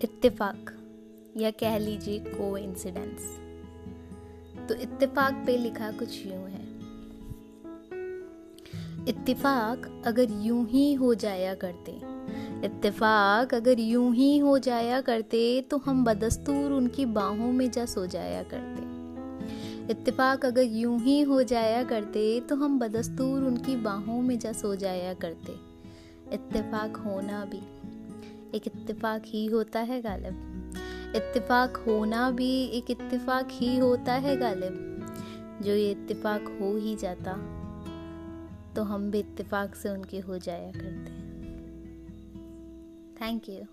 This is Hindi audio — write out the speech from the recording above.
इत्तेफाक, या कह लीजिए को इंसिडेंस तो इत्तेफाक पे लिखा कुछ यूँ है। इत्तेफाक अगर यूँ ही हो जाया करते, इत्तेफाक अगर यूँ ही हो जाया करते तो हम बदस्तूर उनकी बाहों में जा सो जाया करते। इत्तेफाक अगर यूँ ही हो जाया करते तो हम बदस्तूर उनकी बाहों में जा सो जाया करते। इत्तेफाक होना भी। एक इत्तेफाक ही होता है गालिब। इत्तेफाक होना भी एक इत्तेफाक ही होता है गालिब। जो ये इत्तेफाक हो ही जाता तो हम भी इत्तेफाक से उनके हो जाया करते हैं। Thank you